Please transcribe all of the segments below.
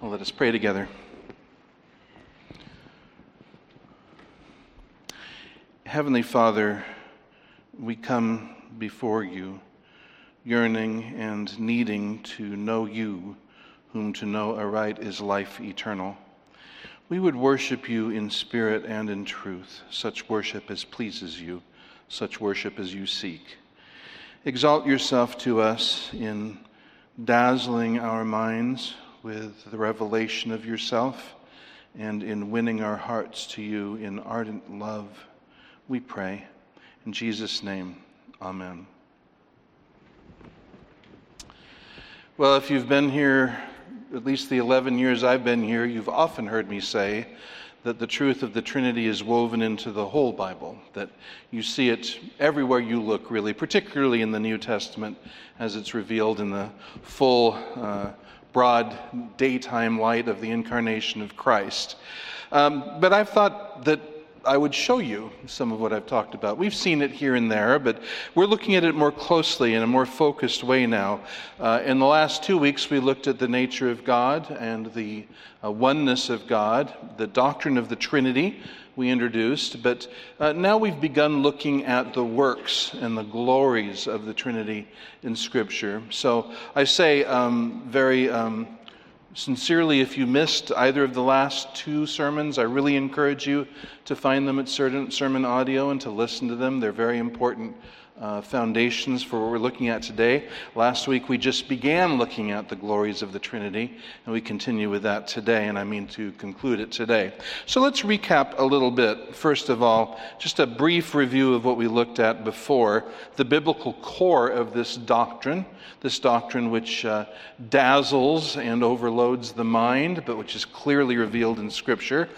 Well, let us pray together. Heavenly Father, we come before you, yearning and needing to know you, whom to know aright is life eternal. We would worship you in spirit and in truth, such worship as pleases you, such worship as you seek. Exalt yourself to us in dazzling our minds with the revelation of yourself and in winning our hearts to you in ardent love. We pray. In Jesus' name, amen. Well, if you've been here at least the 11 years I've been here, you've often heard me say that the truth of the Trinity is woven into the whole Bible, that you see it everywhere you look, really, particularly in the New Testament as it's revealed in the full, uh, broad daytime light of the incarnation of Christ. Um, but I've thought that I would show you some of what I've talked about. We've seen it here and there, but we're looking at it more closely in a more focused way now. Uh, in the last two weeks, we looked at the nature of God and the uh, oneness of God, the doctrine of the Trinity we introduced, but uh, now we've begun looking at the works and the glories of the Trinity in Scripture. So I say um, very. Um, Sincerely, if you missed either of the last two sermons, I really encourage you to find them at Sermon Audio and to listen to them. They're very important uh, foundations for what we're looking at today. Last week we just began looking at the glories of the Trinity, and we continue with that today, and I mean to conclude it today. So let's recap a little bit. First of all, just a brief review of what we looked at before the biblical core of this doctrine, this doctrine which uh, dazzles and overloads the mind, but which is clearly revealed in Scripture.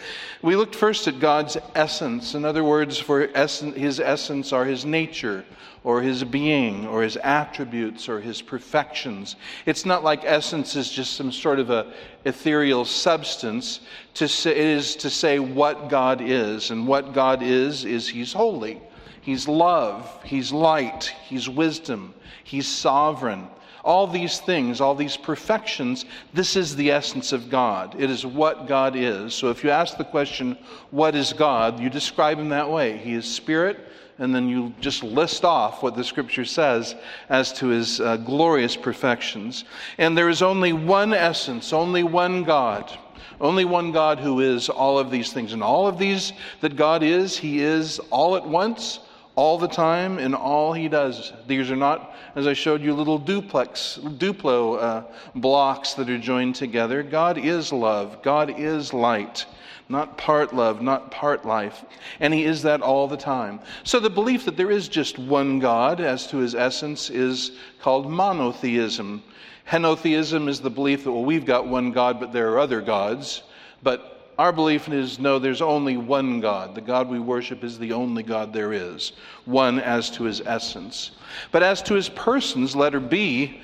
We looked first at God's essence. In other words, for essence, his essence are his nature or his being or his attributes or his perfections. It's not like essence is just some sort of a ethereal substance. To say, it is to say what God is, and what God is is he's holy. He's love, he's light, he's wisdom, he's sovereign. All these things, all these perfections, this is the essence of God. It is what God is. So if you ask the question, what is God? You describe him that way. He is spirit, and then you just list off what the scripture says as to his uh, glorious perfections. And there is only one essence, only one God. Only one God who is all of these things. And all of these that God is, He is all at once, all the time, in all He does. These are not, as I showed you, little duplex, Duplo uh, blocks that are joined together. God is love, God is light not part love, not part life. And he is that all the time. So the belief that there is just one God as to his essence is called monotheism. Henotheism is the belief that, well, we've got one God, but there are other gods. But our belief is no, there's only one God. The God we worship is the only God there is, one as to his essence. But as to his persons, letter B,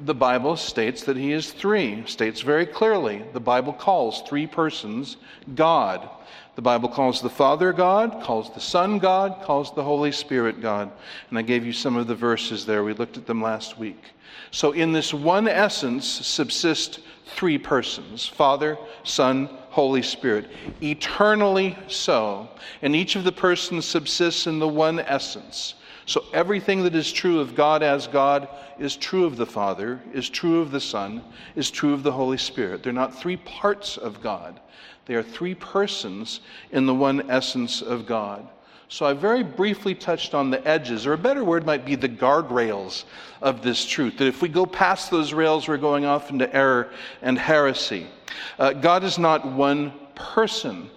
the Bible states that he is three, states very clearly. The Bible calls three persons God. The Bible calls the Father God, calls the Son God, calls the Holy Spirit God. And I gave you some of the verses there. We looked at them last week. So, in this one essence subsist three persons Father, Son, Holy Spirit, eternally so. And each of the persons subsists in the one essence. So everything that is true of God as God is true of the Father, is true of the Son, is true of the Holy Spirit. They're not three parts of God, they are three persons in the one essence of God. So I very briefly touched on the edges, or a better word might be the guardrails of this truth. That if we go past those rails, we're going off into error and heresy. Uh, God is not one person,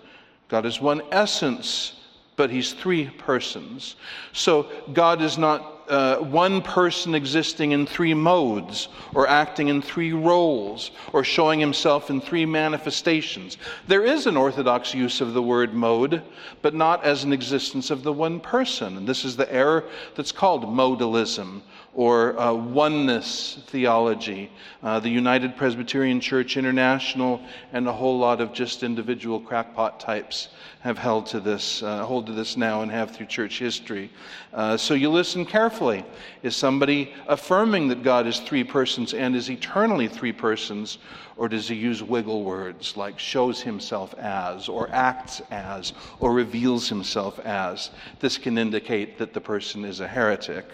God is one essence but he's three persons. So God is not uh, one person existing in three modes, or acting in three roles, or showing himself in three manifestations. There is an orthodox use of the word mode, but not as an existence of the one person. And this is the error that's called modalism, or uh, oneness theology, uh, the United Presbyterian Church International, and a whole lot of just individual crackpot types have held to this, uh, hold to this now, and have through church history. Uh, so you listen carefully. Is somebody affirming that God is three persons and is eternally three persons, or does he use wiggle words like shows himself as, or acts as, or reveals himself as? This can indicate that the person is a heretic.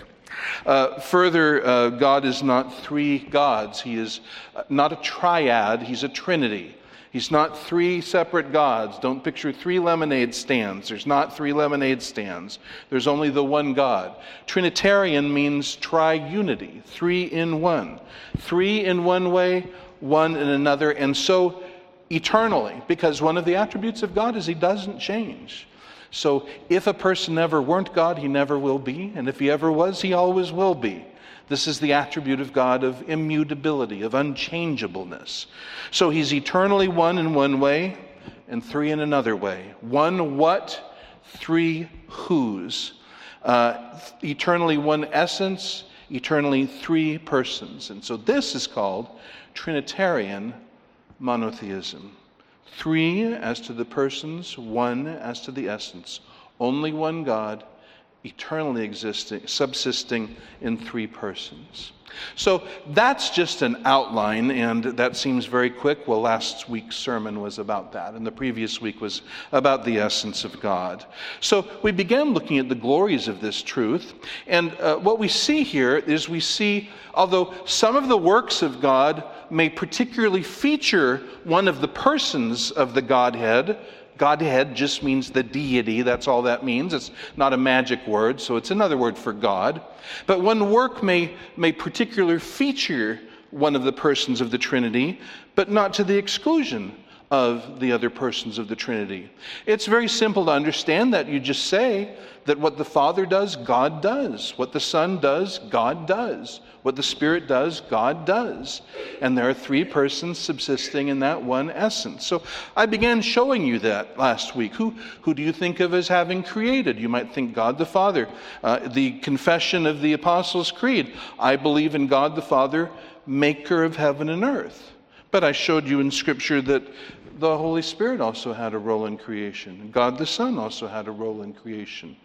Uh, further, uh, God is not three gods. He is uh, not a triad, He's a trinity. He's not three separate gods. Don't picture three lemonade stands. There's not three lemonade stands. There's only the one God. Trinitarian means triunity, three in one. Three in one way, one in another, and so eternally, because one of the attributes of God is He doesn't change. So if a person never weren't God, he never will be. And if he ever was, he always will be. This is the attribute of God of immutability, of unchangeableness. So he's eternally one in one way and three in another way. One what, three whose. Uh, eternally one essence, eternally three persons. And so this is called Trinitarian monotheism. Three as to the persons, one as to the essence. Only one God, eternally existing, subsisting in three persons. So that's just an outline, and that seems very quick. Well, last week's sermon was about that, and the previous week was about the essence of God. So we began looking at the glories of this truth, and uh, what we see here is we see, although some of the works of God may particularly feature one of the persons of the Godhead, Godhead just means the deity. That's all that means. It's not a magic word, so it's another word for God. But one work may, may particularly feature one of the persons of the Trinity, but not to the exclusion of the other persons of the Trinity. It's very simple to understand that. You just say that what the Father does, God does. What the Son does, God does. What the Spirit does, God does. And there are three persons subsisting in that one essence. So I began showing you that last week. Who, who do you think of as having created? You might think God the Father. Uh, the confession of the Apostles' Creed I believe in God the Father, maker of heaven and earth. But I showed you in Scripture that the Holy Spirit also had a role in creation. God the Son also had a role in creation.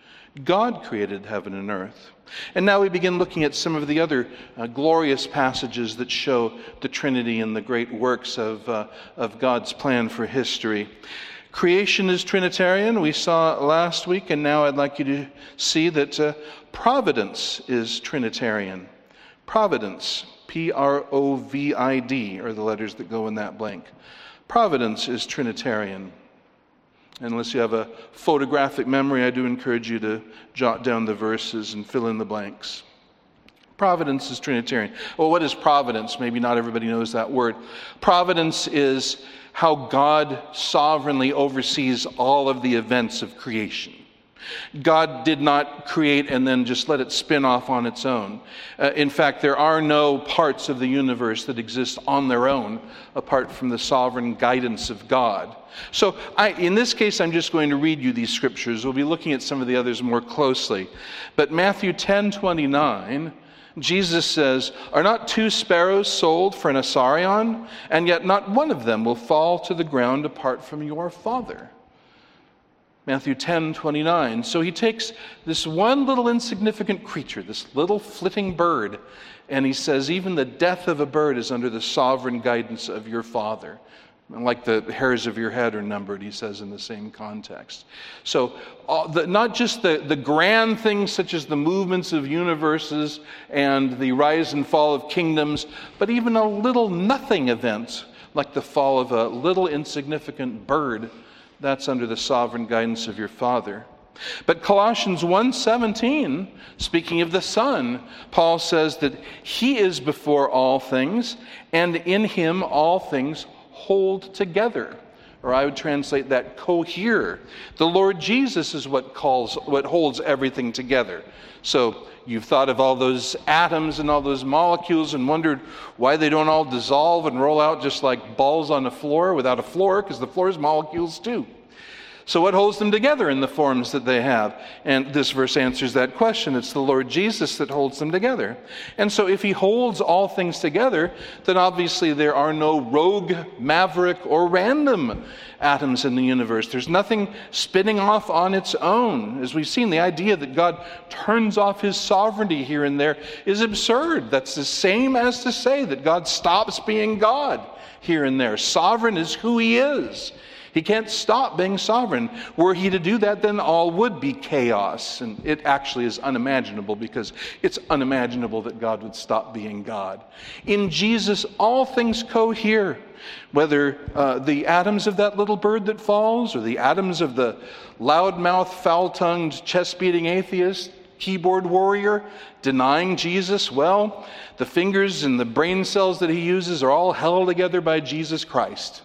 God created heaven and earth. And now we begin looking at some of the other uh, glorious passages that show the Trinity and the great works of, uh, of God's plan for history. Creation is Trinitarian, we saw last week, and now I'd like you to see that uh, providence is Trinitarian. Providence, P R O V I D, are the letters that go in that blank. Providence is Trinitarian. Unless you have a photographic memory, I do encourage you to jot down the verses and fill in the blanks. Providence is Trinitarian. Well, what is providence? Maybe not everybody knows that word. Providence is how God sovereignly oversees all of the events of creation. God did not create and then just let it spin off on its own. Uh, in fact, there are no parts of the universe that exist on their own apart from the sovereign guidance of God. So, I, in this case, I'm just going to read you these scriptures. We'll be looking at some of the others more closely. But Matthew 10 29, Jesus says, Are not two sparrows sold for an assarion? And yet not one of them will fall to the ground apart from your Father. Matthew 10 29. So he takes this one little insignificant creature, this little flitting bird, and he says, Even the death of a bird is under the sovereign guidance of your Father. And Like the hairs of your head are numbered, he says in the same context. So, the, not just the, the grand things such as the movements of universes and the rise and fall of kingdoms, but even a little nothing event like the fall of a little insignificant bird that's under the sovereign guidance of your Father. But Colossians 1:17, speaking of the Son, Paul says that he is before all things, and in him all things hold together. Or I would translate that cohere. The Lord Jesus is what calls what holds everything together. So you've thought of all those atoms and all those molecules and wondered why they don't all dissolve and roll out just like balls on the floor without a floor, because the floor is molecules too. So, what holds them together in the forms that they have? And this verse answers that question. It's the Lord Jesus that holds them together. And so, if He holds all things together, then obviously there are no rogue, maverick, or random atoms in the universe. There's nothing spinning off on its own. As we've seen, the idea that God turns off His sovereignty here and there is absurd. That's the same as to say that God stops being God here and there. Sovereign is who He is. He can't stop being sovereign. Were he to do that, then all would be chaos. And it actually is unimaginable because it's unimaginable that God would stop being God. In Jesus, all things cohere. Whether uh, the atoms of that little bird that falls, or the atoms of the loudmouth, foul tongued, chest beating atheist, keyboard warrior denying Jesus? Well, the fingers and the brain cells that he uses are all held together by Jesus Christ.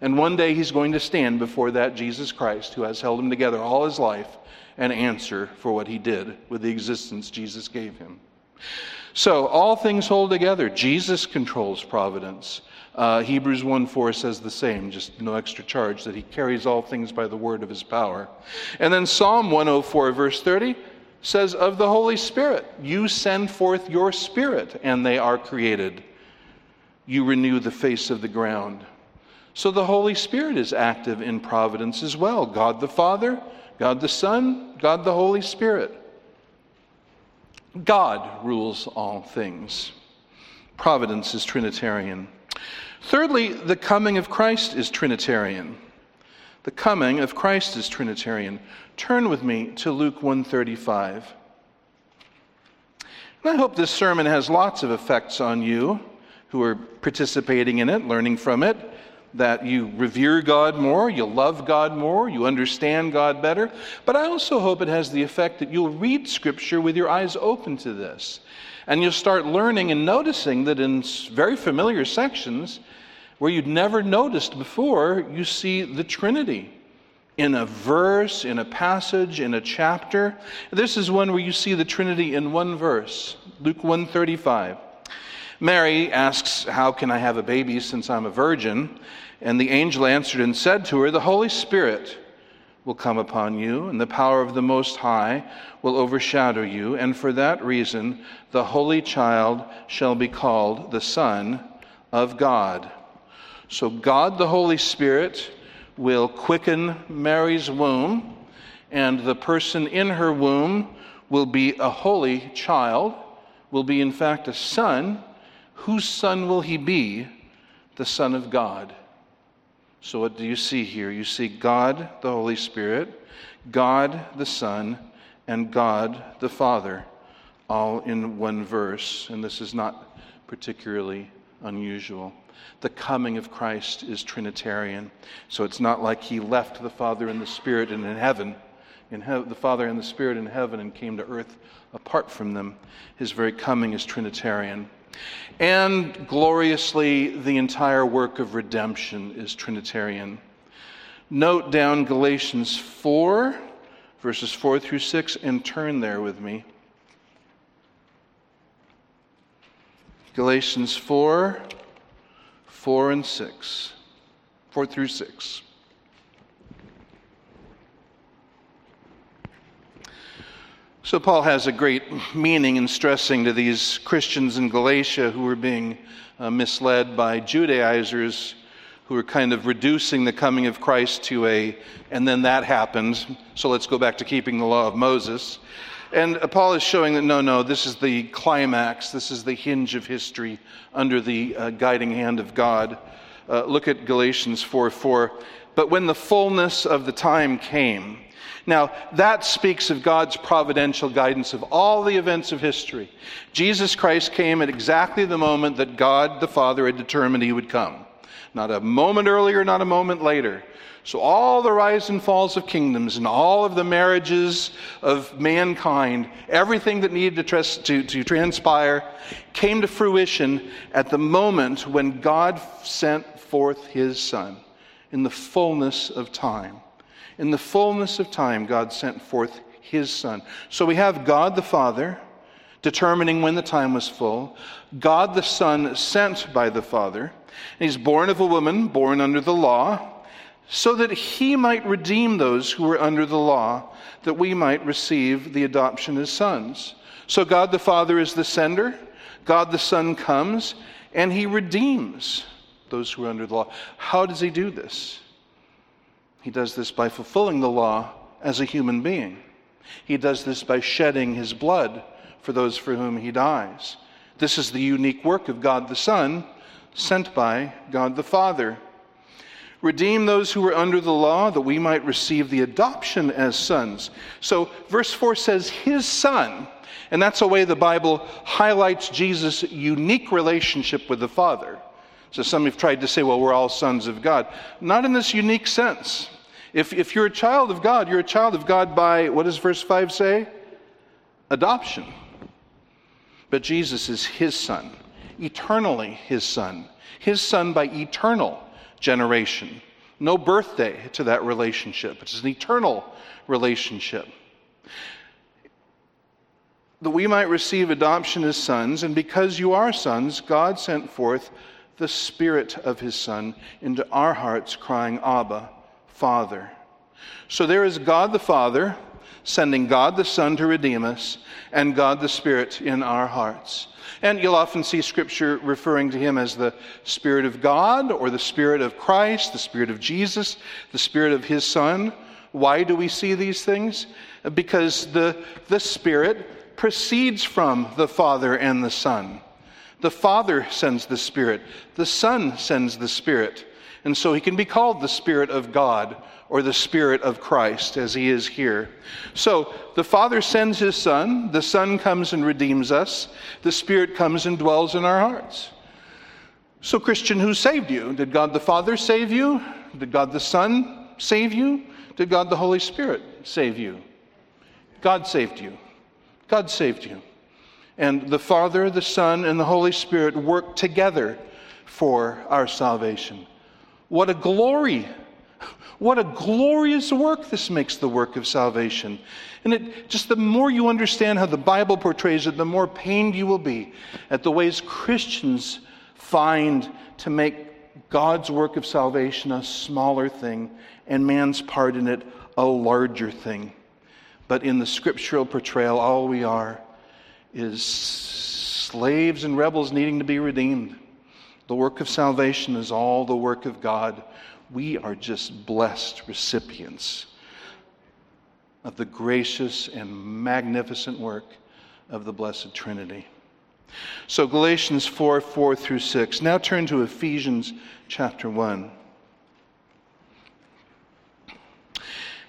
And one day he's going to stand before that Jesus Christ who has held him together all his life and answer for what he did with the existence Jesus gave him. So, all things hold together. Jesus controls providence. Uh, Hebrews 1 4 says the same, just no extra charge, that he carries all things by the word of his power. And then Psalm 104, verse 30 says, Of the Holy Spirit, you send forth your spirit, and they are created. You renew the face of the ground. So the Holy Spirit is active in providence as well God the Father, God the Son, God the Holy Spirit. God rules all things. Providence is Trinitarian. Thirdly, the coming of Christ is Trinitarian. The coming of Christ is Trinitarian. Turn with me to Luke 135. And I hope this sermon has lots of effects on you who are participating in it, learning from it that you revere God more, you love God more, you understand God better. But I also hope it has the effect that you'll read Scripture with your eyes open to this. And you'll start learning and noticing that in very familiar sections where you'd never noticed before, you see the Trinity in a verse, in a passage, in a chapter. This is one where you see the Trinity in one verse, Luke 135. Mary asks, How can I have a baby since I'm a virgin? And the angel answered and said to her, The Holy Spirit will come upon you, and the power of the Most High will overshadow you, and for that reason the Holy Child shall be called the Son of God. So, God the Holy Spirit will quicken Mary's womb, and the person in her womb will be a holy child, will be in fact a son Whose son will he be? The Son of God. So, what do you see here? You see God the Holy Spirit, God the Son, and God the Father, all in one verse. And this is not particularly unusual. The coming of Christ is Trinitarian. So, it's not like he left the Father and the Spirit and in heaven, in he- the Father and the Spirit in heaven, and came to earth apart from them. His very coming is Trinitarian. And gloriously, the entire work of redemption is Trinitarian. Note down Galatians 4, verses 4 through 6, and turn there with me. Galatians 4, 4 and 6. 4 through 6. So, Paul has a great meaning in stressing to these Christians in Galatia who were being uh, misled by Judaizers who were kind of reducing the coming of Christ to a, and then that happened, so let's go back to keeping the law of Moses. And Paul is showing that no, no, this is the climax, this is the hinge of history under the uh, guiding hand of God. Uh, look at Galatians 4 4. But when the fullness of the time came, now, that speaks of God's providential guidance of all the events of history. Jesus Christ came at exactly the moment that God the Father had determined he would come. Not a moment earlier, not a moment later. So, all the rise and falls of kingdoms and all of the marriages of mankind, everything that needed to, to, to transpire, came to fruition at the moment when God sent forth his Son in the fullness of time. In the fullness of time, God sent forth his Son. So we have God the Father determining when the time was full, God the Son sent by the Father. And he's born of a woman, born under the law, so that he might redeem those who were under the law, that we might receive the adoption as sons. So God the Father is the sender, God the Son comes, and he redeems those who are under the law. How does he do this? He does this by fulfilling the law as a human being. He does this by shedding his blood for those for whom he dies. This is the unique work of God the Son, sent by God the Father. Redeem those who were under the law, that we might receive the adoption as sons. So, verse 4 says, His Son. And that's a way the Bible highlights Jesus' unique relationship with the Father. So, some have tried to say, well, we're all sons of God. Not in this unique sense. If, if you're a child of God, you're a child of God by, what does verse 5 say? Adoption. But Jesus is His Son, eternally His Son. His Son by eternal generation. No birthday to that relationship. It's an eternal relationship. That we might receive adoption as sons, and because you are sons, God sent forth the Spirit of His Son into our hearts, crying, Abba, Father. So there is God the Father sending God the Son to redeem us, and God the Spirit in our hearts. And you'll often see Scripture referring to him as the Spirit of God or the Spirit of Christ, the Spirit of Jesus, the Spirit of his Son. Why do we see these things? Because the, the Spirit proceeds from the Father and the Son. The Father sends the Spirit, the Son sends the Spirit. And so he can be called the Spirit of God or the Spirit of Christ as he is here. So the Father sends his Son, the Son comes and redeems us, the Spirit comes and dwells in our hearts. So, Christian, who saved you? Did God the Father save you? Did God the Son save you? Did God the Holy Spirit save you? God saved you. God saved you. And the Father, the Son, and the Holy Spirit work together for our salvation. What a glory what a glorious work this makes the work of salvation. And it just the more you understand how the Bible portrays it, the more pained you will be at the ways Christians find to make God's work of salvation a smaller thing and man's part in it a larger thing. But in the scriptural portrayal, all we are is slaves and rebels needing to be redeemed. The work of salvation is all the work of God we are just blessed recipients of the gracious and magnificent work of the Blessed Trinity. So, Galatians 4 4 through 6. Now turn to Ephesians chapter 1.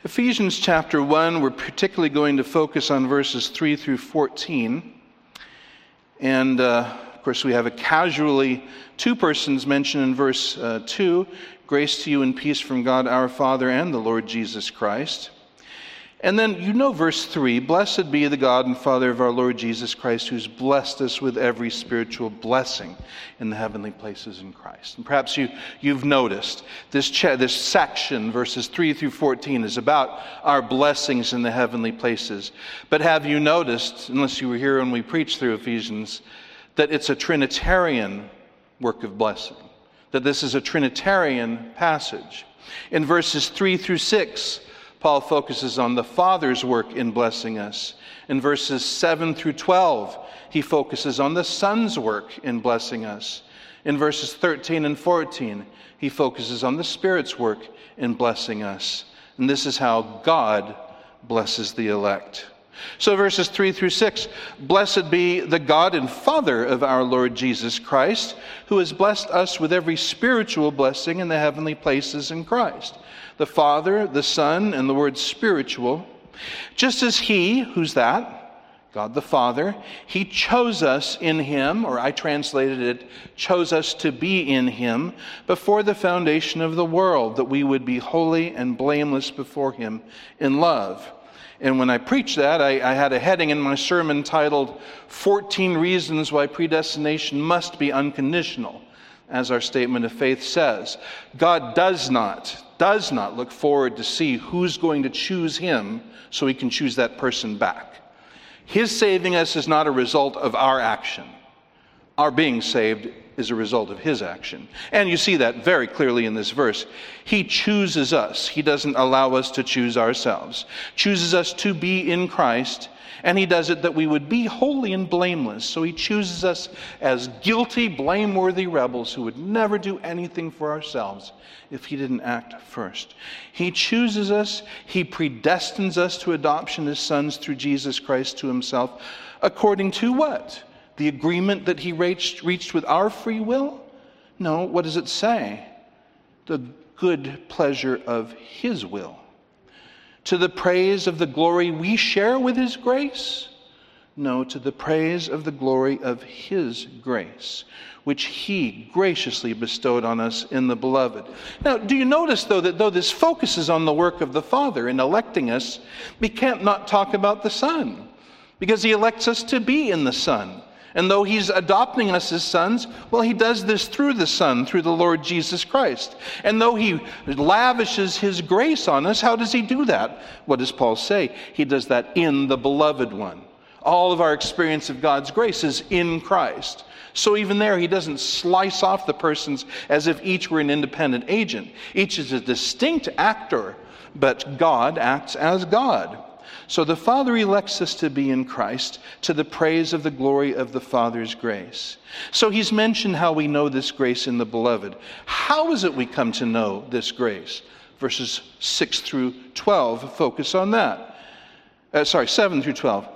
Ephesians chapter 1, we're particularly going to focus on verses 3 through 14. And uh, of course, we have a casually two persons mentioned in verse uh, 2 Grace to you and peace from God our Father and the Lord Jesus Christ. And then you know verse 3 Blessed be the God and Father of our Lord Jesus Christ, who's blessed us with every spiritual blessing in the heavenly places in Christ. And perhaps you, you've noticed this, cha- this section, verses 3 through 14, is about our blessings in the heavenly places. But have you noticed, unless you were here when we preached through Ephesians, that it's a Trinitarian work of blessing? that this is a Trinitarian passage. In verses 3 through 6, Paul focuses on the Father's work in blessing us. In verses 7 through 12, he focuses on the Son's work in blessing us. In verses 13 and 14, he focuses on the Spirit's work in blessing us. And this is how God blesses the elect. So, verses 3 through 6 Blessed be the God and Father of our Lord Jesus Christ, who has blessed us with every spiritual blessing in the heavenly places in Christ. The Father, the Son, and the word spiritual. Just as He, who's that? God the Father, He chose us in Him, or I translated it, chose us to be in Him before the foundation of the world, that we would be holy and blameless before Him in love. And when I preached that, I, I, had a heading in my sermon titled 14 Reasons Why Predestination Must Be Unconditional, as our statement of faith says. God does not, does not look forward to see who's going to choose him so he can choose that person back. His saving us is not a result of our action. Our being saved is a result of his action. And you see that very clearly in this verse. He chooses us, he doesn't allow us to choose ourselves. Chooses us to be in Christ, and he does it that we would be holy and blameless. So he chooses us as guilty, blameworthy rebels who would never do anything for ourselves if he didn't act first. He chooses us, he predestines us to adoption as sons through Jesus Christ to himself, according to what? The agreement that he reached, reached with our free will? No, what does it say? The good pleasure of his will. To the praise of the glory we share with his grace? No, to the praise of the glory of his grace, which he graciously bestowed on us in the beloved. Now, do you notice, though, that though this focuses on the work of the Father in electing us, we can't not talk about the Son, because he elects us to be in the Son. And though he's adopting us as sons, well, he does this through the Son, through the Lord Jesus Christ. And though he lavishes his grace on us, how does he do that? What does Paul say? He does that in the beloved one. All of our experience of God's grace is in Christ. So even there, he doesn't slice off the persons as if each were an independent agent. Each is a distinct actor, but God acts as God. So the Father elects us to be in Christ to the praise of the glory of the Father's grace. So he's mentioned how we know this grace in the beloved. How is it we come to know this grace? Verses 6 through 12 focus on that. Uh, sorry, 7 through 12.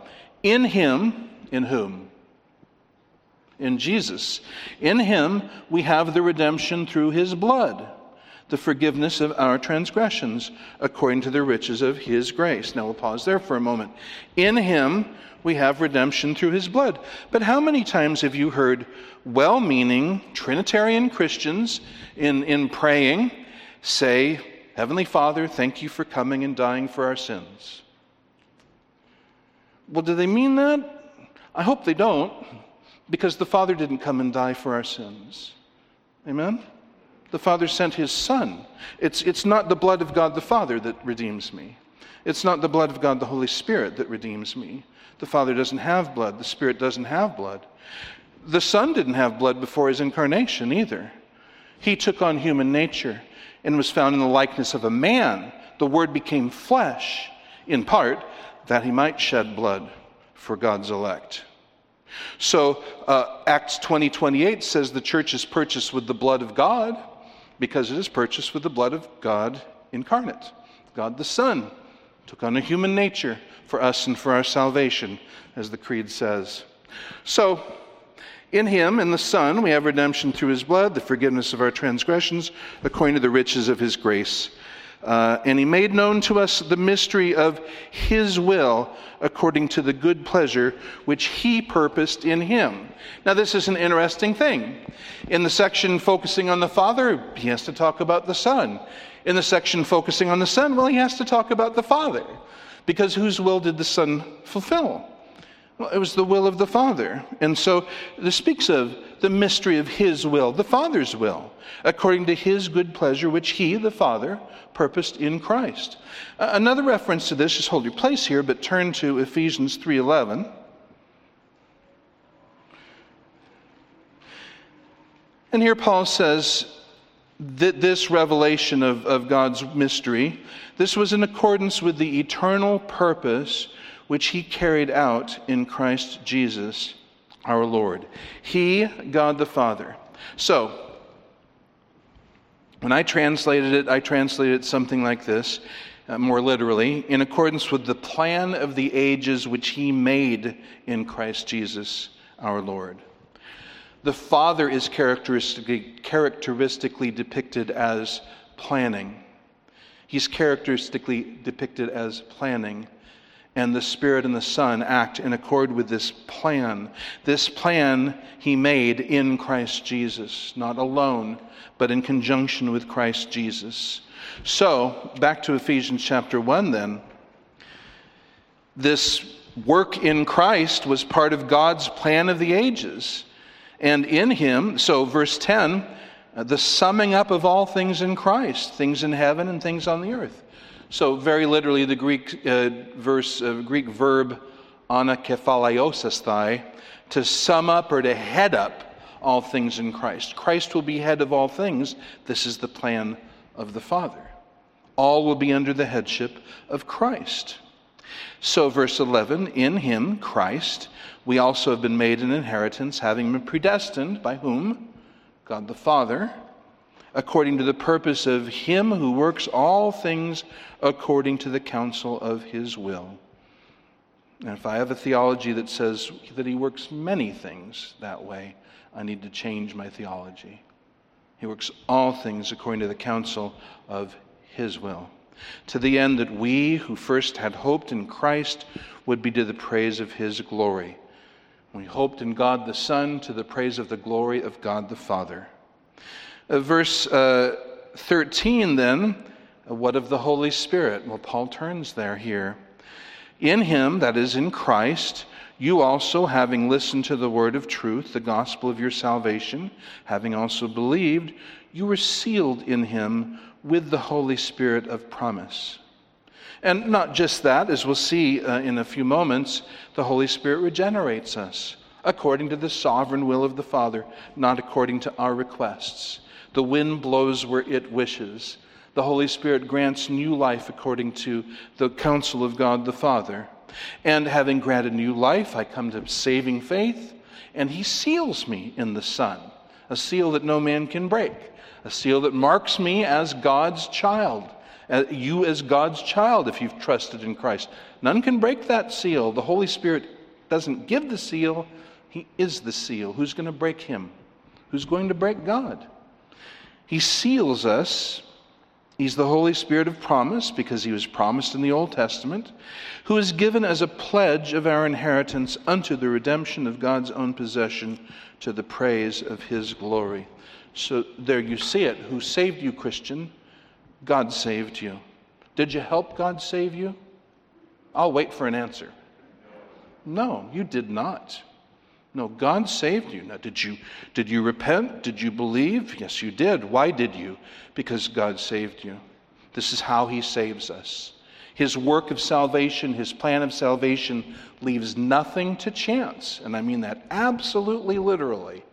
In him, in whom? In Jesus. In him we have the redemption through his blood the forgiveness of our transgressions according to the riches of his grace. Now we'll pause there for a moment. In him we have redemption through his blood. But how many times have you heard well meaning Trinitarian Christians in, in praying say, Heavenly Father, thank you for coming and dying for our sins? Well, do they mean that? I hope they don't, because the Father didn't come and die for our sins. Amen? The Father sent his Son. It's, it's not the blood of God the Father that redeems me. It's not the blood of God the Holy Spirit that redeems me. The Father doesn't have blood, the Spirit doesn't have blood. The Son didn't have blood before his incarnation either. He took on human nature and was found in the likeness of a man. The Word became flesh, in part, that he might shed blood for God's elect. So uh, Acts 20 28 says the church is purchased with the blood of God because it is purchased with the blood of God incarnate. God the Son took on a human nature for us and for our salvation, as the Creed says. So, in him, in the Son, we have redemption through his blood, the forgiveness of our transgressions, according to the riches of his grace. Uh, and he made known to us the mystery of his will according to the good pleasure which he purposed in him. Now, this is an interesting thing. In the section focusing on the Father, he has to talk about the Son. In the section focusing on the Son, well, he has to talk about the Father. Because whose will did the Son fulfill? Well, it was the will of the Father. And so this speaks of the mystery of His will, the Father's will, according to His good pleasure, which He, the Father, purposed in Christ. Uh, another reference to this, just hold your place here, but turn to Ephesians 3.11. And here Paul says that this revelation of, of God's mystery, this was in accordance with the eternal purpose which he carried out in Christ Jesus our Lord. He, God the Father. So, when I translated it, I translated it something like this, uh, more literally, in accordance with the plan of the ages which he made in Christ Jesus our Lord. The Father is characteristically, characteristically depicted as planning. He's characteristically depicted as planning and the Spirit and the Son act in accord with this plan. This plan he made in Christ Jesus, not alone, but in conjunction with Christ Jesus. So, back to Ephesians chapter 1 then. This work in Christ was part of God's plan of the ages. And in him, so verse 10, the summing up of all things in Christ, things in heaven and things on the earth. So, very literally, the Greek uh, verse, uh, Greek verb anakephaliosesthai, to sum up or to head up all things in Christ. Christ will be head of all things. This is the plan of the Father. All will be under the headship of Christ. So, verse 11, in him, Christ, we also have been made an inheritance, having been predestined by whom? God the Father, according to the purpose of him who works all things according to the counsel of his will. And if I have a theology that says that he works many things that way, I need to change my theology. He works all things according to the counsel of his will, to the end that we who first had hoped in Christ would be to the praise of his glory. We hoped in God the Son to the praise of the glory of God the Father. Uh, verse uh, 13, then, uh, what of the Holy Spirit? Well, Paul turns there here. In him, that is, in Christ, you also, having listened to the word of truth, the gospel of your salvation, having also believed, you were sealed in him with the Holy Spirit of promise. And not just that, as we'll see uh, in a few moments, the Holy Spirit regenerates us according to the sovereign will of the Father, not according to our requests. The wind blows where it wishes. The Holy Spirit grants new life according to the counsel of God the Father. And having granted new life, I come to saving faith, and He seals me in the Son, a seal that no man can break, a seal that marks me as God's child, uh, you as God's child if you've trusted in Christ. None can break that seal. The Holy Spirit doesn't give the seal, He is the seal. Who's going to break Him? Who's going to break God? He seals us. He's the Holy Spirit of promise because he was promised in the Old Testament, who is given as a pledge of our inheritance unto the redemption of God's own possession to the praise of his glory. So there you see it. Who saved you, Christian? God saved you. Did you help God save you? I'll wait for an answer. No, you did not. No, God saved you. Now, did you, did you repent? Did you believe? Yes, you did. Why did you? Because God saved you. This is how He saves us. His work of salvation, His plan of salvation, leaves nothing to chance. And I mean that absolutely literally.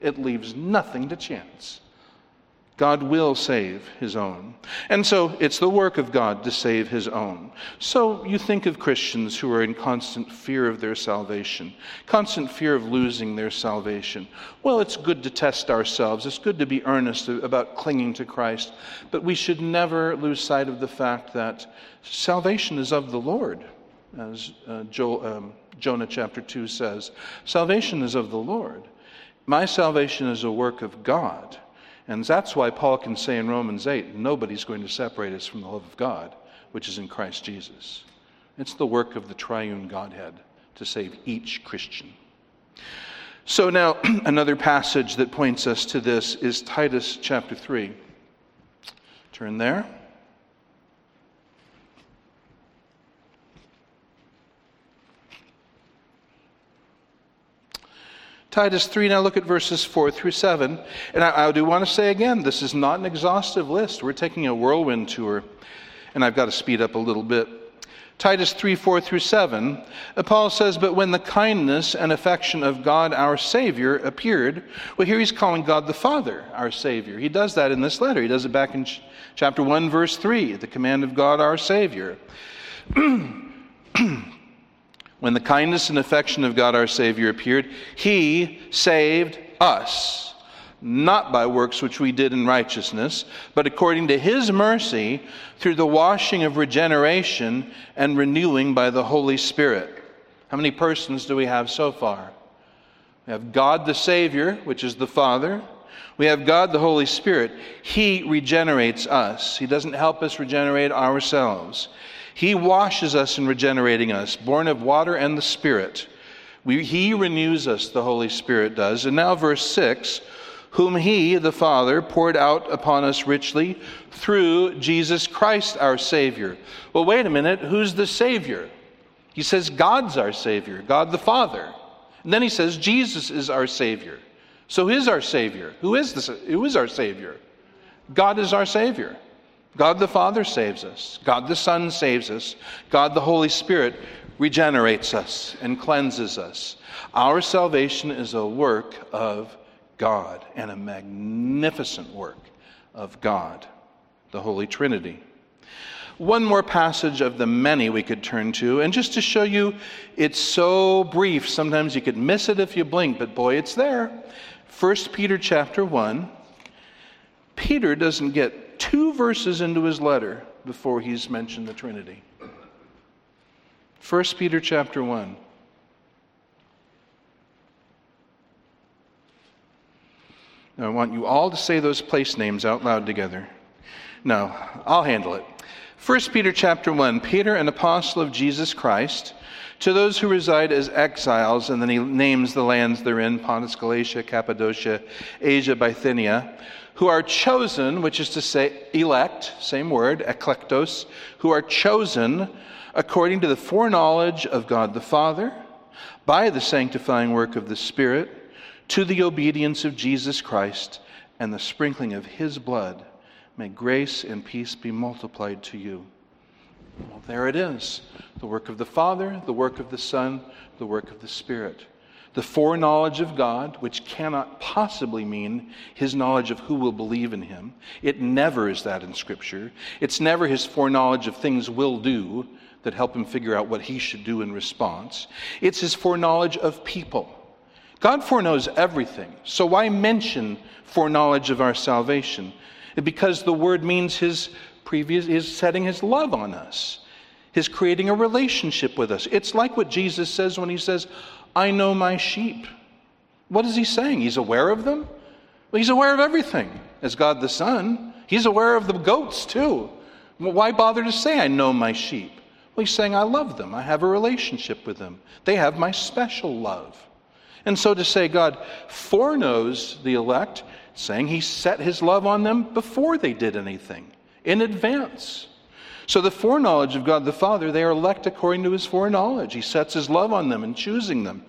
It leaves nothing to chance. God will save his own. And so it's the work of God to save his own. So you think of Christians who are in constant fear of their salvation, constant fear of losing their salvation. Well, it's good to test ourselves. It's good to be earnest about clinging to Christ. But we should never lose sight of the fact that salvation is of the Lord, as uh, Joel, um, Jonah chapter 2 says. Salvation is of the Lord. My salvation is a work of God. And that's why Paul can say in Romans 8, nobody's going to separate us from the love of God, which is in Christ Jesus. It's the work of the triune Godhead to save each Christian. So now, another passage that points us to this is Titus chapter 3. Turn there. Titus 3, now look at verses 4 through 7. And I, I, do want to say again, this is not an exhaustive list. We're taking a whirlwind tour, and I've got to speed up a little bit. Titus 3, 4 through 7, uh, Paul says, But when the kindness and affection of God our Savior appeared, well, here he's calling God the Father our Savior. He does that in this letter. He does it back in ch- chapter 1, verse 3, the command of God our Savior. When the kindness and affection of God our Savior appeared, He saved us, not by works which we did in righteousness, but according to His mercy through the washing of regeneration and renewing by the Holy Spirit. How many persons do we have so far? We have God the Savior, which is the Father. We have God the Holy Spirit. He regenerates us. He doesn't help us regenerate ourselves. He washes us in regenerating us, born of water and the Spirit. We, he renews us, the Holy Spirit does. And now, verse 6 whom He, the Father, poured out upon us richly through Jesus Christ our Savior. Well, wait a minute. Who's the Savior? He says God's our Savior, God the Father. And then he says Jesus is our Savior. So who is our Savior? Who is, the, who is our Savior? God is our Savior. God the Father saves us. God the Son saves us. God the Holy Spirit regenerates us and cleanses us. Our salvation is a work of God and a magnificent work of God, the Holy Trinity. One more passage of the many we could turn to, and just to show you it's so brief, sometimes you could miss it if you blink, but boy, it's there. 1 Peter chapter 1. Peter doesn't get two verses into his letter before he's mentioned the Trinity. 1 Peter chapter 1. Now, I want you all to say those place names out loud together. No, I'll handle it. 1 Peter chapter 1 Peter, an apostle of Jesus Christ, to those who reside as exiles, and then he names the lands they're in Pontus, Galatia, Cappadocia, Asia, Bithynia, who are chosen, which is to say, elect, same word, eklektos, who are chosen according to the foreknowledge of God the Father, by the sanctifying work of the Spirit, to the obedience of Jesus Christ and the sprinkling of his blood May grace and peace be multiplied to you. Well, there it is the work of the Father, the work of the Son, the work of the Spirit. The foreknowledge of God, which cannot possibly mean his knowledge of who will believe in him. It never is that in Scripture. It's never his foreknowledge of things will do that help him figure out what he should do in response. It's his foreknowledge of people. God foreknows everything. So why mention foreknowledge of our salvation? because the word means his previous is setting his love on us his creating a relationship with us it's like what jesus says when he says i know my sheep. What is he saying? He's aware of them? Well, he's aware of everything. As god the son he's aware of the goats too. Why bother to say i know my sheep well he's saying i love them. I have a relationship with them. They have my special love. And so to say god foreknows the elect saying he set his love on them before they did anything, in advance. So, the foreknowledge of God the Father, they are elect according to his foreknowledge. He sets his love on them and choosing them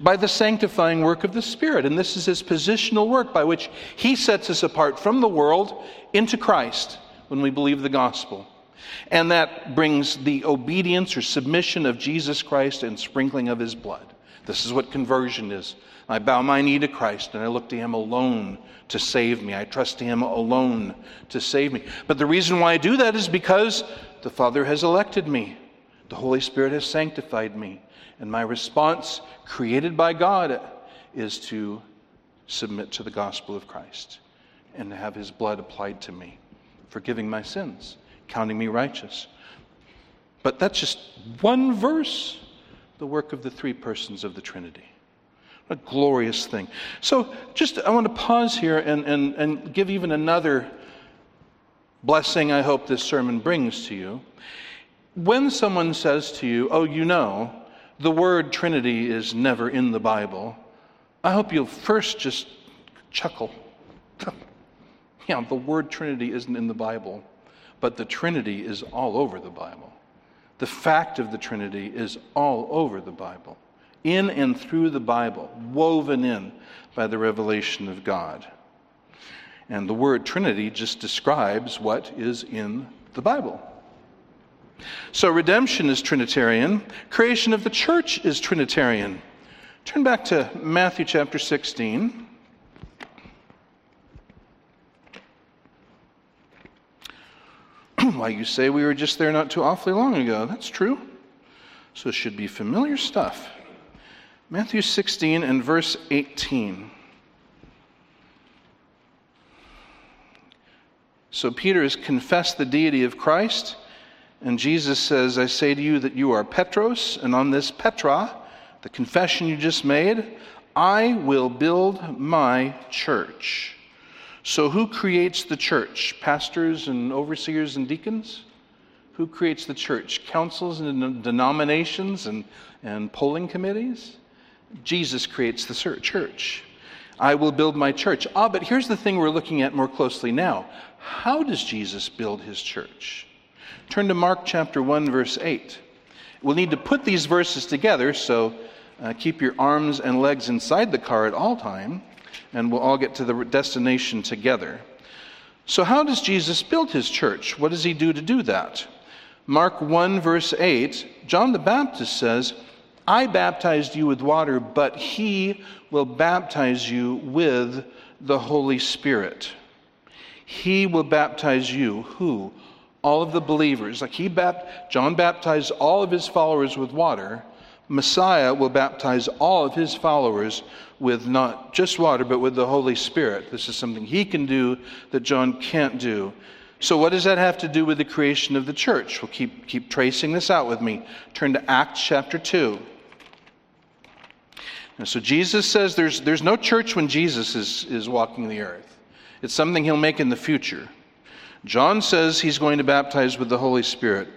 by the sanctifying work of the Spirit. And this is his positional work by which he sets us apart from the world into Christ when we believe the gospel. And that brings the obedience or submission of Jesus Christ and sprinkling of his blood. This is what conversion is. I bow my knee to Christ and I look to Him alone to save me. I trust Him alone to save me. But the reason why I do that is because the Father has elected me, the Holy Spirit has sanctified me. And my response, created by God, is to submit to the gospel of Christ and to have His blood applied to me, forgiving my sins, counting me righteous. But that's just one verse, the work of the three persons of the Trinity. A glorious thing. So, just I want to pause here and, and, and give even another blessing I hope this sermon brings to you. When someone says to you, Oh, you know, the word Trinity is never in the Bible, I hope you'll first just chuckle. yeah, the word Trinity isn't in the Bible, but the Trinity is all over the Bible. The fact of the Trinity is all over the Bible in and through the Bible, woven in by the revelation of God. And the word Trinity just describes what is in the Bible. So redemption is Trinitarian, creation of the church is Trinitarian. Turn back to Matthew chapter 16. Why, you say we were just there not too awfully long ago. That's true. So it should be familiar stuff. Matthew 16 and verse 18. So Peter has confessed the deity of Christ, and Jesus says, I say to you that you are Petros, and on this Petra, the confession you just made, I will build my church. So, who creates the church? Pastors and overseers and deacons? Who creates the church? Councils and denominations and, and polling committees? Jesus creates the church. I will build my church. Ah, but here's the thing we're looking at more closely now. How does Jesus build his church? Turn to Mark chapter 1, verse 8. We'll need to put these verses together, so uh, keep your arms and legs inside the car at all time, and we'll all get to the destination together. So, how does Jesus build his church? What does he do to do that? Mark 1, verse 8, John the Baptist says, I baptized you with water, but he will baptize you with the Holy Spirit. He will baptize you. Who? All of the believers. Like he bapt- John baptized all of his followers with water. Messiah will baptize all of his followers with not just water, but with the Holy Spirit. This is something he can do that John can't do. So, what does that have to do with the creation of the church? Well, keep, keep tracing this out with me. Turn to Acts chapter 2. And so, Jesus says there's, there's no church when Jesus is, is walking the earth, it's something he'll make in the future. John says he's going to baptize with the Holy Spirit.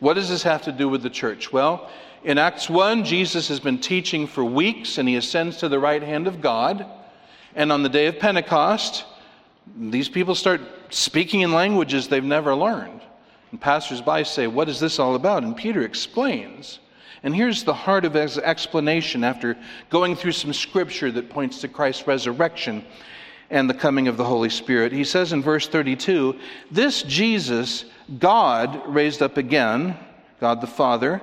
What does this have to do with the church? Well, in Acts 1, Jesus has been teaching for weeks and he ascends to the right hand of God. And on the day of Pentecost, these people start speaking in languages they've never learned. And passersby say, What is this all about? And Peter explains. And here's the heart of his explanation after going through some scripture that points to Christ's resurrection and the coming of the Holy Spirit. He says in verse 32 This Jesus God raised up again, God the Father,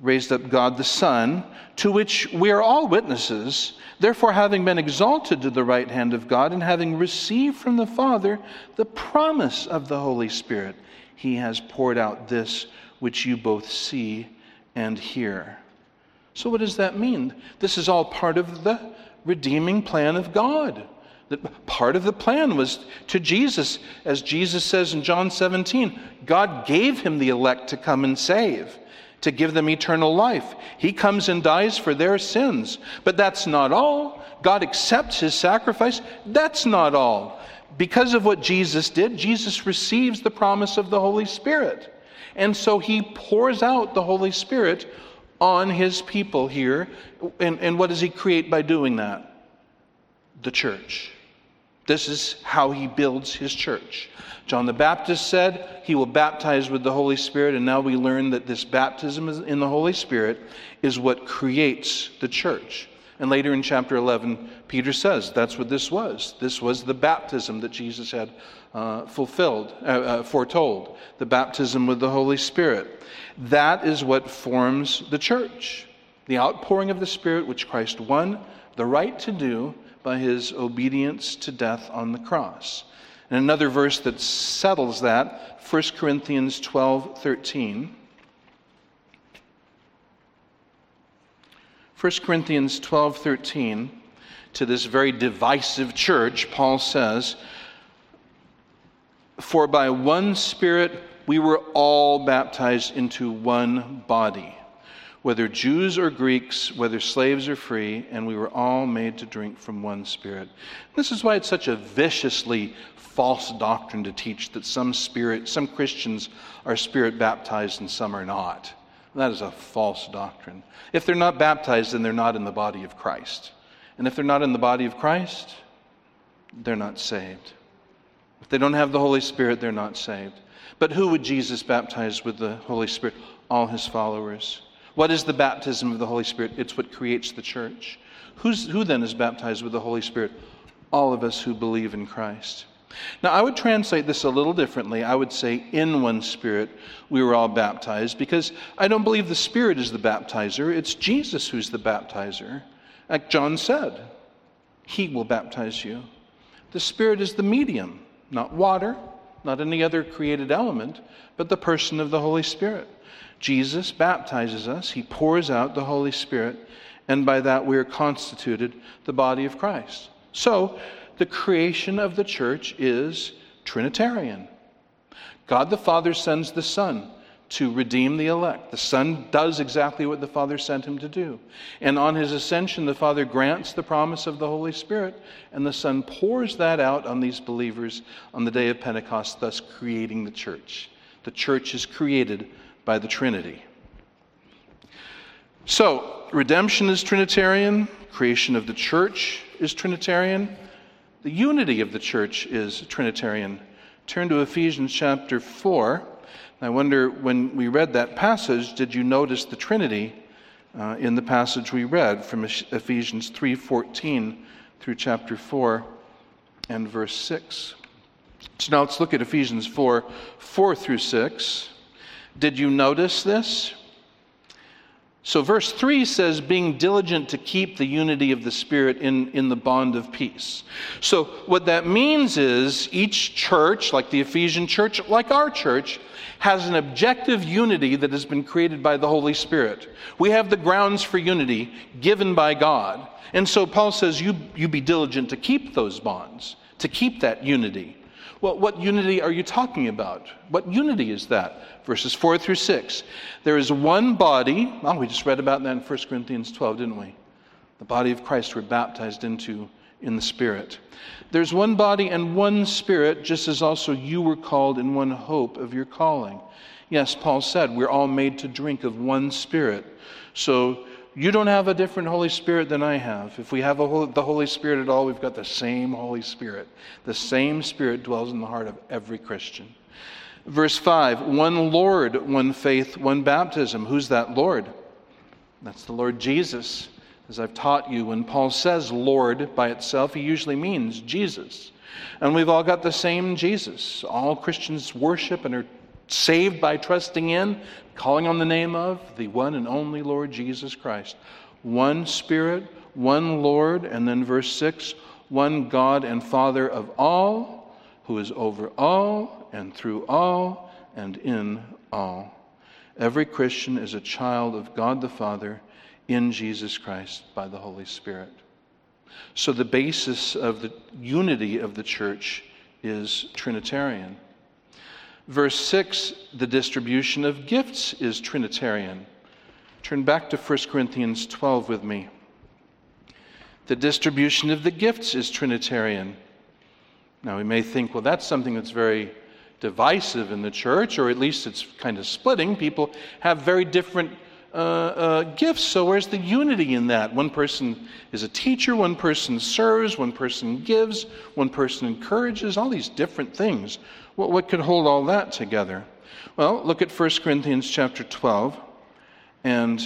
raised up God the Son, to which we are all witnesses. Therefore, having been exalted to the right hand of God, and having received from the Father the promise of the Holy Spirit, he has poured out this which you both see and hear. So, what does that mean? This is all part of the redeeming plan of God. That part of the plan was to Jesus, as Jesus says in John 17, God gave him the elect to come and save to give them eternal life. He comes and dies for their sins. But that's not all. God accepts his sacrifice. That's not all. Because of what Jesus did, Jesus receives the promise of the Holy Spirit. And so he pours out the Holy Spirit on his people here. And, and what does he create by doing that? The church. This is how he builds his church. John the Baptist said he will baptize with the Holy Spirit, and now we learn that this baptism in the Holy Spirit is what creates the church. And later in chapter 11, Peter says that's what this was. This was the baptism that Jesus had uh, fulfilled, uh, uh, foretold, the baptism with the Holy Spirit. That is what forms the church. The outpouring of the Spirit, which Christ won the right to do by his obedience to death on the cross. And another verse that settles that, 1 Corinthians 12 13. 1 Corinthians 12 13, to this very divisive church, Paul says, For by one Spirit we were all baptized into one body whether Jews or Greeks, whether slaves or free, and we were all made to drink from one spirit. This is why it's such a viciously false doctrine to teach that some spirit, some Christians are spirit baptized and some are not. That is a false doctrine. If they're not baptized, then they're not in the body of Christ. And if they're not in the body of Christ, they're not saved. They don't have the Holy Spirit, they're not saved. But who would Jesus baptize with the Holy Spirit? All his followers. What is the baptism of the Holy Spirit? It's what creates the church. Who's, who then is baptized with the Holy Spirit? All of us who believe in Christ. Now, I would translate this a little differently. I would say, in one Spirit, we were all baptized, because I don't believe the Spirit is the baptizer. It's Jesus who's the baptizer. Like John said, He will baptize you. The Spirit is the medium, not water, not any other created element, but the person of the Holy Spirit. Jesus baptizes us, he pours out the Holy Spirit, and by that we are constituted the body of Christ. So, the creation of the church is Trinitarian. God the Father sends the Son to redeem the elect. The Son does exactly what the Father sent him to do. And on his ascension, the Father grants the promise of the Holy Spirit, and the Son pours that out on these believers on the day of Pentecost, thus creating the church. The church is created by the Trinity. So, redemption is Trinitarian, creation of the church is Trinitarian, the unity of the church is Trinitarian. Turn to Ephesians chapter 4. I wonder when we read that passage, did you notice the Trinity uh, in the passage we read from Ephesians 3:14 through chapter 4 and verse 6? So now let's look at Ephesians 4 4 through 6. Did you notice this? So, verse 3 says, being diligent to keep the unity of the Spirit in, in the bond of peace. So, what that means is each church, like the Ephesian church, like our church, has an objective unity that has been created by the Holy Spirit. We have the grounds for unity given by God. And so, Paul says, you, you be diligent to keep those bonds, to keep that unity. Well, what unity are you talking about? What unity is that? Verses 4 through 6. There is one body. Oh, we just read about that in 1 Corinthians 12, didn't we? The body of Christ we're baptized into in the Spirit. There's one body and one Spirit, just as also you were called in one hope of your calling. Yes, Paul said, we're all made to drink of one Spirit. So you don't have a different Holy Spirit than I have. If we have the Holy Spirit at all, we've got the same Holy Spirit. The same Spirit dwells in the heart of every Christian. Verse 5 one Lord, one faith, one baptism. Who's that Lord? That's the Lord Jesus. As I've taught you, when Paul says Lord by itself, he usually means Jesus. And we've all got the same Jesus. All Christians worship and are saved by trusting in, calling on the name of the one and only Lord Jesus Christ. One Spirit, one Lord, and then verse 6 one God and Father of all, who is over all and through all and in all. Every Christian is a child of God the Father in Jesus Christ by the Holy Spirit. So the basis of the unity of the church is Trinitarian. Verse 6, the distribution of gifts is Trinitarian. Turn back to 1 Corinthians 12 with me. The distribution of the gifts is Trinitarian. Now, we may think, well, that's something that's very divisive in the church, or at least it's kind of splitting. People have very different uh, uh, gifts, so where's the unity in that? One person is a teacher, one person serves, one person gives, one person encourages, all these different things. What, what could hold all that together? Well, look at 1 Corinthians chapter 12 and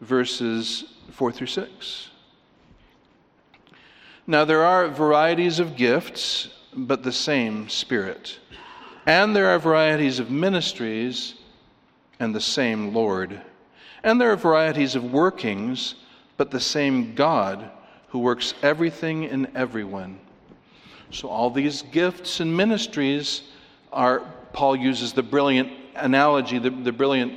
verses 4 through 6. Now, there are varieties of gifts, but the same Spirit. And there are varieties of ministries, and the same Lord. And there are varieties of workings, but the same God who works everything in everyone. So, all these gifts and ministries are, Paul uses the brilliant analogy, the, the brilliant,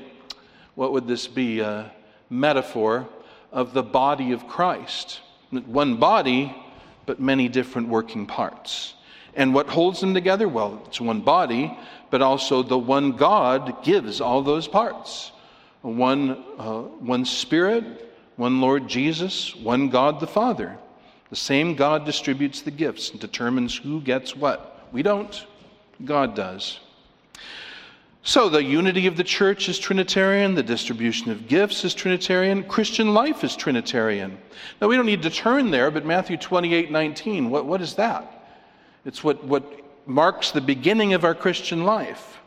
what would this be, a metaphor of the body of Christ. One body, but many different working parts. And what holds them together? Well, it's one body, but also the one God gives all those parts. One, uh, one Spirit, one Lord Jesus, one God the Father. The same God distributes the gifts and determines who gets what. We don't. God does. So, the unity of the church is Trinitarian, the distribution of gifts is Trinitarian, Christian life is Trinitarian. Now, we don't need to turn there, but Matthew 28 19, what, what is that? It's what, what marks the beginning of our Christian life,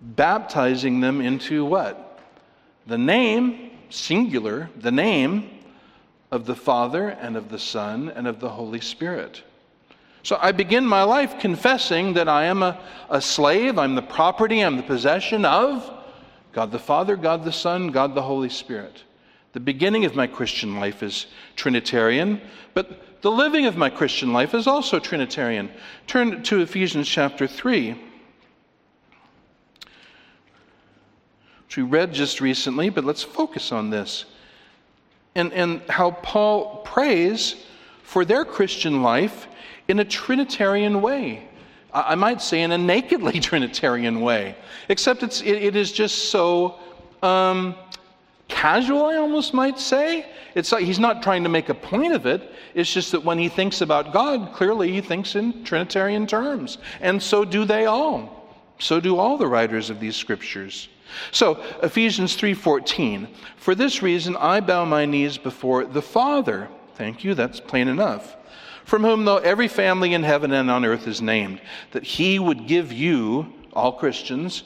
baptizing them into what? The name, singular, the name of the Father and of the Son and of the Holy Spirit. So I begin my life confessing that I am a, a slave, I'm the property, I'm the possession of God the Father, God the Son, God the Holy Spirit. The beginning of my Christian life is Trinitarian, but the living of my Christian life is also Trinitarian. Turn to Ephesians chapter 3, which we read just recently, but let's focus on this. And, and how Paul prays for their Christian life in a Trinitarian way. I might say in a nakedly Trinitarian way, except it's, it, it is just so um, casual, I almost might say. It's like he's not trying to make a point of it. It's just that when he thinks about God, clearly he thinks in Trinitarian terms. And so do they all. So do all the writers of these scriptures. So, Ephesians 3:14, for this reason I bow my knees before the Father. Thank you, that's plain enough from whom, though every family in heaven and on earth is named, that he would give you, all Christians,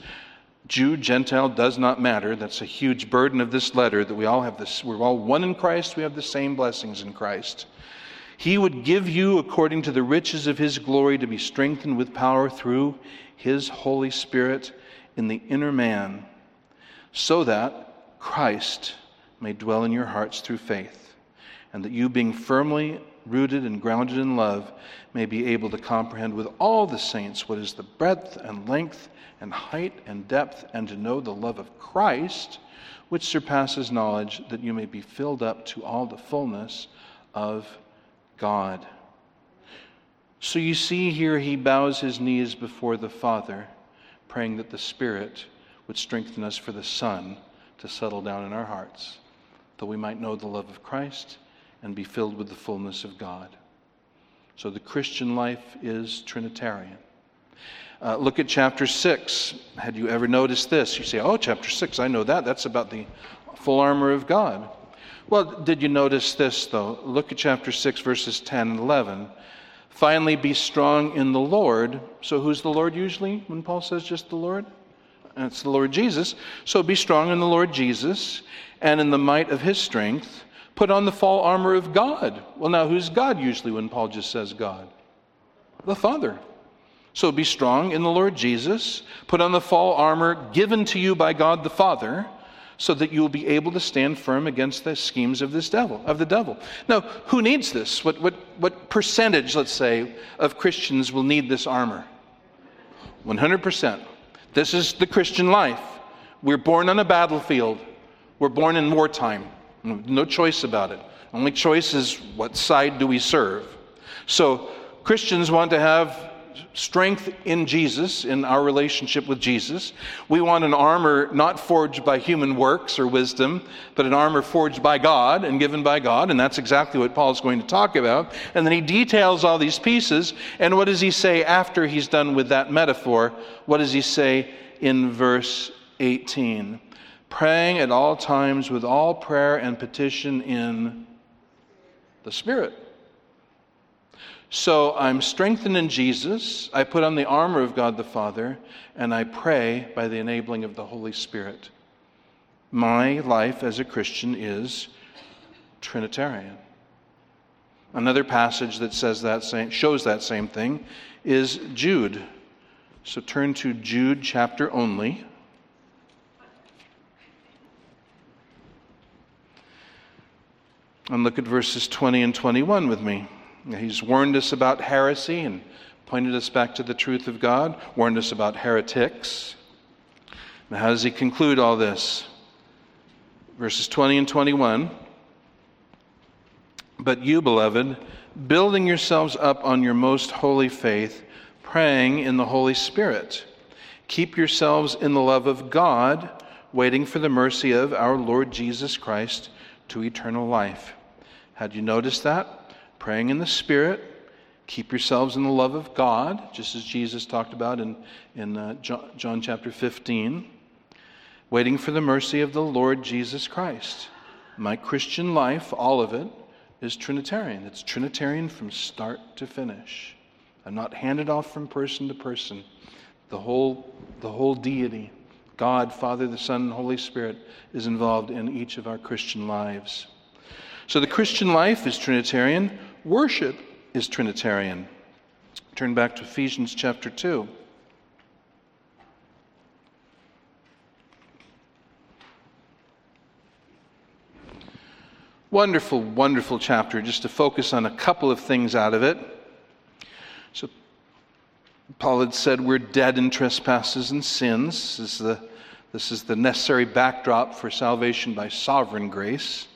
Jew, Gentile, does not matter. That's a huge burden of this letter that we all have this, we're all one in Christ, we have the same blessings in Christ. He would give you, according to the riches of his glory, to be strengthened with power through his Holy Spirit in the inner man, so that Christ may dwell in your hearts through faith, and that you, being firmly rooted and grounded in love, may be able to comprehend with all the saints what is the breadth and length and height and depth, and to know the love of Christ, which surpasses knowledge, that you may be filled up to all the fullness of God. So you see here, he bows his knees before the Father, praying that the Spirit would strengthen us for the Son to settle down in our hearts, that we might know the love of Christ and be filled with the fullness of God. So the Christian life is Trinitarian. Uh, look at chapter 6. Had you ever noticed this? You say, oh, chapter 6, I know that. That's about the full armor of God. Well, did you notice this, though? Look at chapter 6, verses 10 and 11. Finally, be strong in the Lord. So, who's the Lord usually when Paul says just the Lord? It's the Lord Jesus. So, be strong in the Lord Jesus and in the might of his strength. Put on the full armor of God. Well, now, who's God usually when Paul just says God? The Father. So be strong in the Lord Jesus. Put on the full armor given to you by God the Father so that you will be able to stand firm against the schemes of this devil, of the devil. Now, who needs this? What, what, what percentage, let's say, of Christians will need this armor? 100%. This is the Christian life. We're born on a battlefield. We're born in wartime. No choice about it. Only choice is what side do we serve. So Christians want to have strength in Jesus, in our relationship with Jesus. We want an armor not forged by human works or wisdom, but an armor forged by God and given by God. And that's exactly what Paul's going to talk about. And then he details all these pieces. And what does he say after he's done with that metaphor? What does he say in verse 18? Praying at all times with all prayer and petition in the Spirit. So I'm strengthened in Jesus. I put on the armor of God the Father, and I pray by the enabling of the Holy Spirit. My life as a Christian is Trinitarian. Another passage that says that same, shows that same thing is Jude. So turn to Jude chapter only. And look at verses 20 and 21 with me. He's warned us about heresy and pointed us back to the truth of God, warned us about heretics. Now, how does he conclude all this? Verses 20 and 21. But you, beloved, building yourselves up on your most holy faith, praying in the Holy Spirit, keep yourselves in the love of God, waiting for the mercy of our Lord Jesus Christ to eternal life. Had you noticed that? Praying in the Spirit. Keep yourselves in the love of God, just as Jesus talked about in, in uh, John, John chapter 15. Waiting for the mercy of the Lord Jesus Christ. My Christian life, all of it, is Trinitarian. It's Trinitarian from start to finish. I'm not handed off from person to person. The whole, the whole deity, God, Father, the Son, and Holy Spirit, is involved in each of our Christian lives. So the Christian life is Trinitarian. Worship is Trinitarian. Turn back to Ephesians chapter 2. Wonderful, wonderful chapter, just to focus on a couple of things out of it. So, Paul had said we're dead in trespasses and sins. This is the, this is the necessary backdrop for salvation by sovereign grace.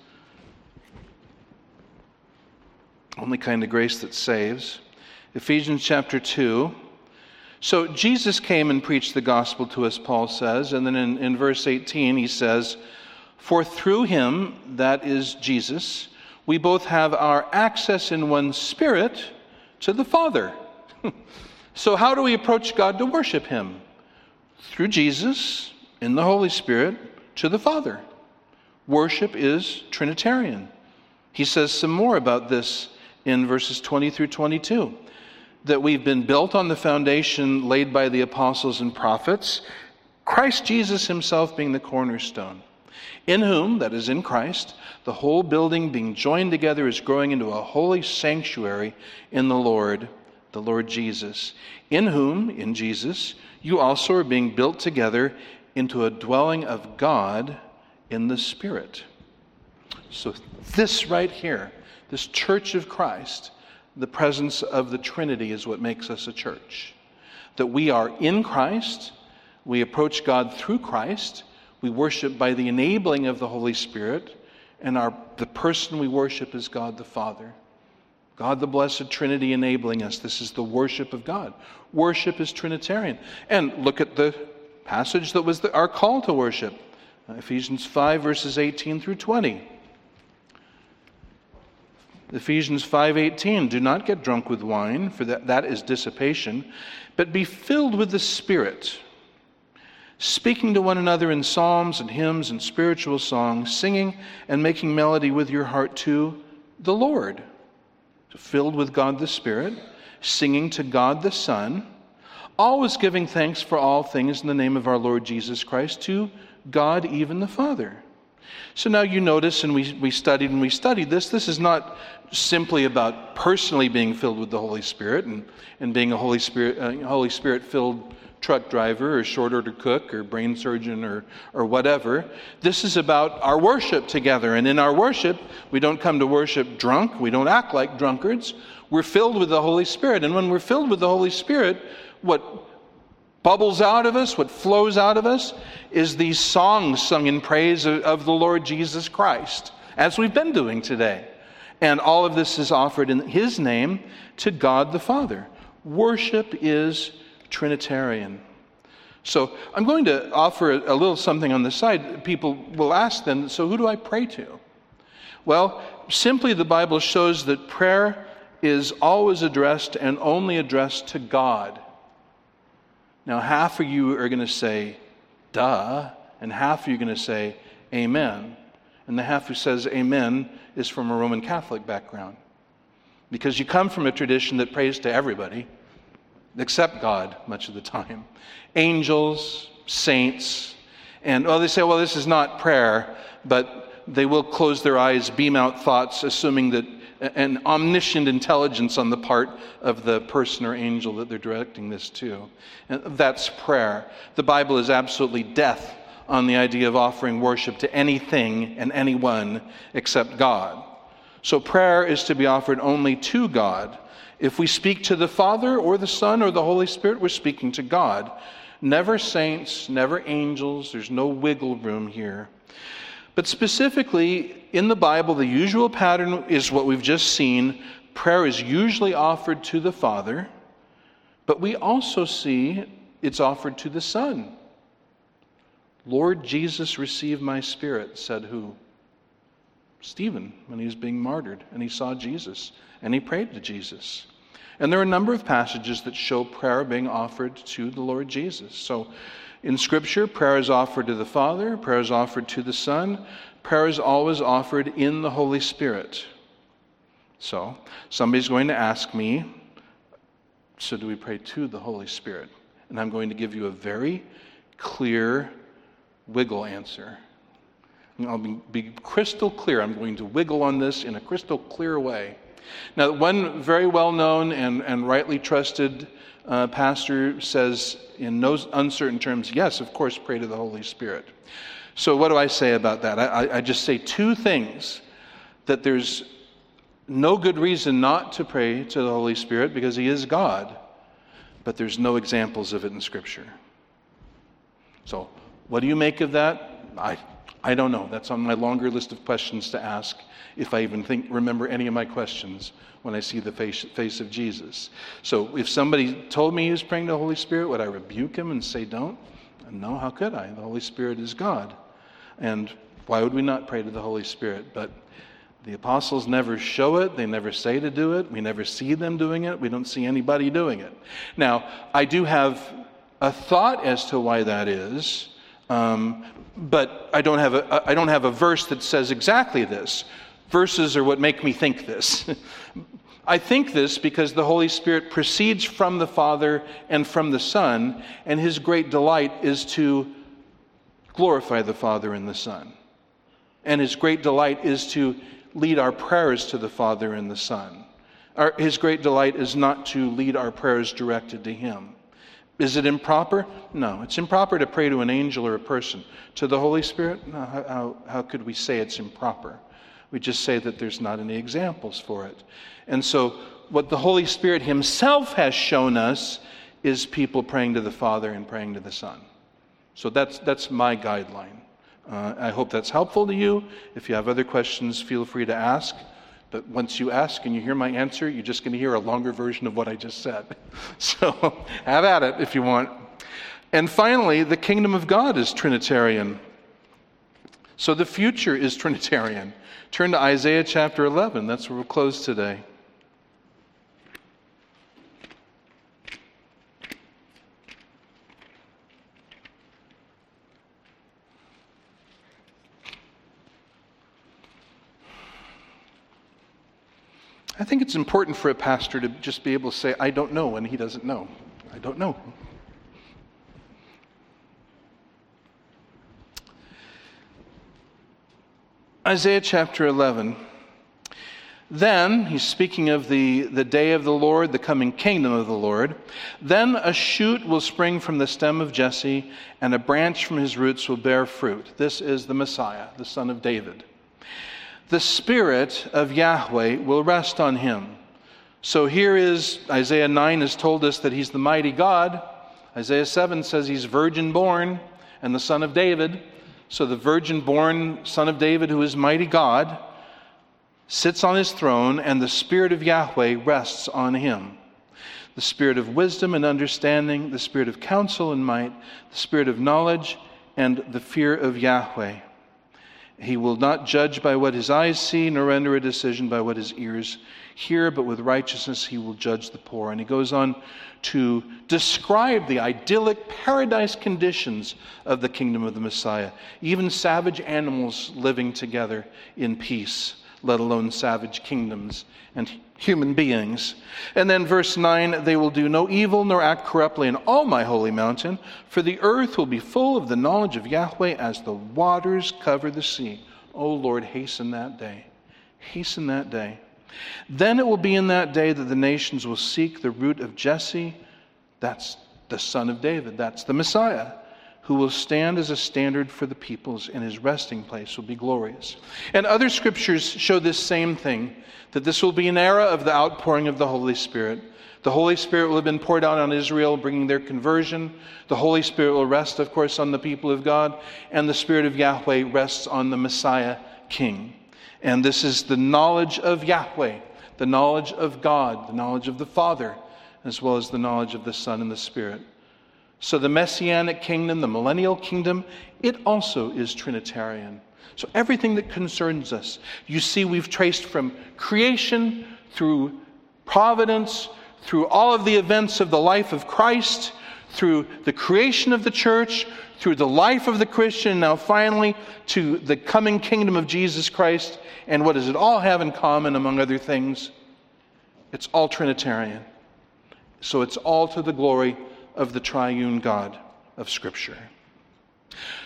Only kind of grace that saves. Ephesians chapter 2. So Jesus came and preached the gospel to us, Paul says. And then in, in verse 18, he says, For through him, that is Jesus, we both have our access in one spirit to the Father. so, how do we approach God to worship him? Through Jesus, in the Holy Spirit, to the Father. Worship is Trinitarian. He says some more about this in verses 20 through 22 that we've been built on the foundation laid by the apostles and prophets, Christ Jesus himself being the cornerstone. In whom, that is in Christ, the whole building being joined together is growing into a holy sanctuary in the Lord, the Lord Jesus. In whom, in Jesus, you also are being built together into a dwelling of God in the Spirit. So, this right here, this church of Christ, the presence of the Trinity is what makes us a church. That we are in Christ, we approach God through Christ, we worship by the enabling of the Holy Spirit, and our, the person we worship is God the Father. God the Blessed Trinity enabling us. This is the worship of God. Worship is Trinitarian. And look at the passage that was the, our call to worship Ephesians 5, verses 18 through 20. Ephesians 5:18 Do not get drunk with wine for that, that is dissipation but be filled with the spirit speaking to one another in psalms and hymns and spiritual songs singing and making melody with your heart to the Lord. Filled with God the Spirit singing to God the Son always giving thanks for all things in the name of our Lord Jesus Christ to God even the Father so now you notice, and we, we studied and we studied this, this is not simply about personally being filled with the Holy Spirit and, and being a Holy Spirit, uh, Holy Spirit filled truck driver or short order cook or brain surgeon or, or whatever. This is about our worship together. And in our worship, we don't come to worship drunk, we don't act like drunkards. We're filled with the Holy Spirit. And when we're filled with the Holy Spirit, what bubbles out of us, what flows out of us, is these songs sung in praise of, of the Lord Jesus Christ, as we've been doing today. And all of this is offered in His name to God the Father. Worship is Trinitarian. So I'm going to offer a little something on the side. People will ask then, so who do I pray to? Well, simply the Bible shows that prayer is always addressed and only addressed to God. Now, half of you are going to say, duh, and half of you are going to say, amen. And the half who says amen is from a Roman Catholic background. Because you come from a tradition that prays to everybody, except God, much of the time. Angels, saints, and well, they say, well, this is not prayer, but they will close their eyes, beam out thoughts, assuming that an omniscient intelligence on the part of the person or angel that they're directing this to. And that's prayer. The Bible is absolutely death on the idea of offering worship to anything and anyone except God. So prayer is to be offered only to God. If we speak to the Father or the Son or the Holy Spirit, we're speaking to God. Never saints, never angels. There's no wiggle room here. But specifically, in the Bible, the usual pattern is what we've just seen. Prayer is usually offered to the Father, but we also see it's offered to the Son. Lord Jesus, receive my spirit, said who? Stephen, when he was being martyred, and he saw Jesus, and he prayed to Jesus. And there are a number of passages that show prayer being offered to the Lord Jesus. So in Scripture, prayer is offered to the Father, prayer is offered to the Son, prayer is always offered in the Holy Spirit. So, somebody's going to ask me, so do we pray to the Holy Spirit? And I'm going to give you a very clear wiggle answer. I'll be, be crystal clear. I'm going to wiggle on this in a crystal clear way. Now, one very well known and, and rightly trusted uh, pastor says in no uncertain terms, yes, of course, pray to the Holy Spirit. So, what do I say about that? I, I just say two things that there's no good reason not to pray to the Holy Spirit because He is God, but there's no examples of it in Scripture. So, what do you make of that? I, I don't know. That's on my longer list of questions to ask if I even think, remember any of my questions when I see the face, face of Jesus. So if somebody told me he was praying to the Holy Spirit, would I rebuke him and say, don't? No, how could I? The Holy Spirit is God. And why would we not pray to the Holy Spirit? But the apostles never show it, they never say to do it, we never see them doing it, we don't see anybody doing it. Now, I do have a thought as to why that is, um, but I don't, have a, I don't have a verse that says exactly this. Verses are what make me think this. I think this because the Holy Spirit proceeds from the Father and from the Son, and his great delight is to glorify the Father and the Son. And his great delight is to lead our prayers to the Father and the Son. Our, his great delight is not to lead our prayers directed to him. Is it improper? No. It's improper to pray to an angel or a person. To the Holy Spirit? No. How, how, how could we say it's improper? We just say that there's not any examples for it. And so, what the Holy Spirit Himself has shown us is people praying to the Father and praying to the Son. So, that's, that's my guideline. Uh, I hope that's helpful to you. If you have other questions, feel free to ask. But once you ask and you hear my answer, you're just going to hear a longer version of what I just said. So have at it if you want. And finally, the kingdom of God is Trinitarian. So the future is Trinitarian. Turn to Isaiah chapter 11. That's where we'll close today. I think it's important for a pastor to just be able to say, I don't know, when he doesn't know. I don't know. Isaiah chapter 11. Then, he's speaking of the, the day of the Lord, the coming kingdom of the Lord. Then a shoot will spring from the stem of Jesse, and a branch from his roots will bear fruit. This is the Messiah, the son of David the Spirit of Yahweh will rest on him. So here is Isaiah 9 has told us that he's the mighty God. Isaiah 7 says he's virgin born and the son of David. So the virgin born son of David, who is mighty God, sits on his throne, and the Spirit of Yahweh rests on him. The Spirit of wisdom and understanding, the Spirit of counsel and might, the Spirit of knowledge, and the fear of Yahweh. He will not judge by what his eyes see, nor render a decision by what his ears hear, but with righteousness he will judge the poor. And he goes on to describe the idyllic paradise conditions of the kingdom of the Messiah, even savage animals living together in peace, let alone savage kingdoms and human beings. And then verse 9 they will do no evil nor act corruptly in all my holy mountain, for the earth will be full of the knowledge of Yahweh as the waters cover the sea. O Lord, hasten that day. Hasten that day. Then it will be in that day that the nations will seek the root of Jesse. That's the son of David. That's the Messiah who will stand as a standard for the peoples, and his resting place will be glorious. And other scriptures show this same thing that this will be an era of the outpouring of the Holy Spirit. The Holy Spirit will have been poured out on Israel, bringing their conversion. The Holy Spirit will rest, of course, on the people of God, and the Spirit of Yahweh rests on the Messiah King. And this is the knowledge of Yahweh, the knowledge of God, the knowledge of the Father, as well as the knowledge of the Son and the Spirit. So the Messianic kingdom, the millennial kingdom, it also is Trinitarian. So everything that concerns us, you see, we've traced from creation through providence, through all of the events of the life of Christ, through the creation of the church, through the life of the Christian, now finally to the coming kingdom of Jesus Christ. And what does it all have in common, among other things? It's all Trinitarian. So it's all to the glory of the triune God of Scripture.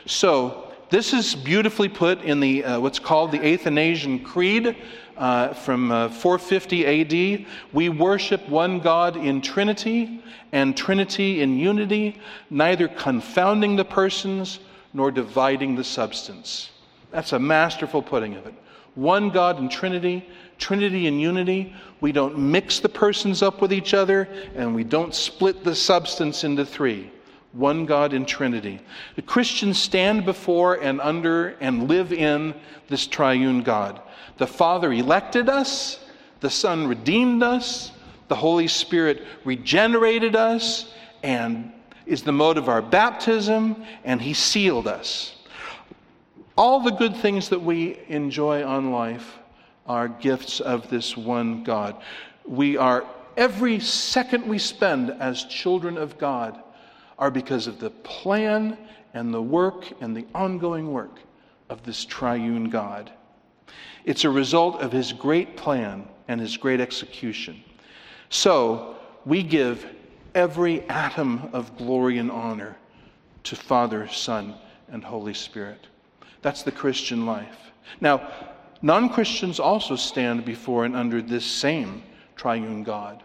So, this is beautifully put in the uh, what's called the Athanasian Creed uh, from uh, 450 AD. We worship one God in Trinity and Trinity in unity, neither confounding the persons nor dividing the substance. That's a masterful putting of it. One God in Trinity, Trinity and unity. We don't mix the persons up with each other, and we don't split the substance into three. One God in Trinity. The Christians stand before and under and live in this triune God. The Father elected us, the Son redeemed us, the Holy Spirit regenerated us, and is the mode of our baptism, and He sealed us. All the good things that we enjoy on life are gifts of this one God. We are, every second we spend as children of God, are because of the plan and the work and the ongoing work of this triune God. It's a result of his great plan and his great execution. So, we give every atom of glory and honor to Father, Son, and Holy Spirit. That's the Christian life. Now, non Christians also stand before and under this same triune God.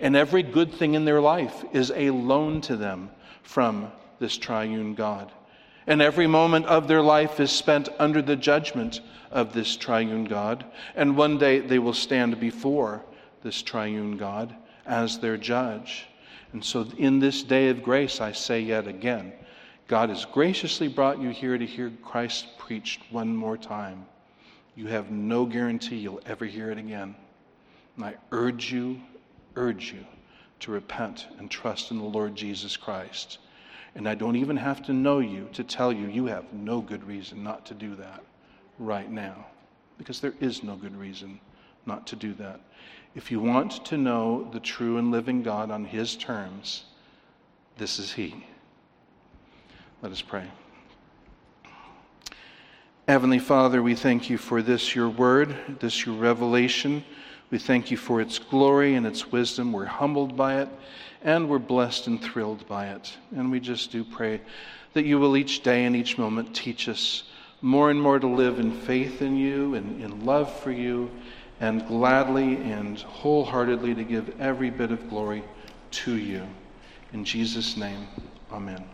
And every good thing in their life is a loan to them from this triune God. And every moment of their life is spent under the judgment of this triune God. And one day they will stand before this triune God as their judge. And so, in this day of grace, I say yet again, God has graciously brought you here to hear Christ preached one more time. You have no guarantee you'll ever hear it again. And I urge you, urge you to repent and trust in the Lord Jesus Christ. And I don't even have to know you to tell you you have no good reason not to do that right now, because there is no good reason not to do that. If you want to know the true and living God on His terms, this is He. Let us pray. Heavenly Father, we thank you for this, your word, this, your revelation. We thank you for its glory and its wisdom. We're humbled by it, and we're blessed and thrilled by it. And we just do pray that you will each day and each moment teach us more and more to live in faith in you and in love for you, and gladly and wholeheartedly to give every bit of glory to you. In Jesus' name, amen.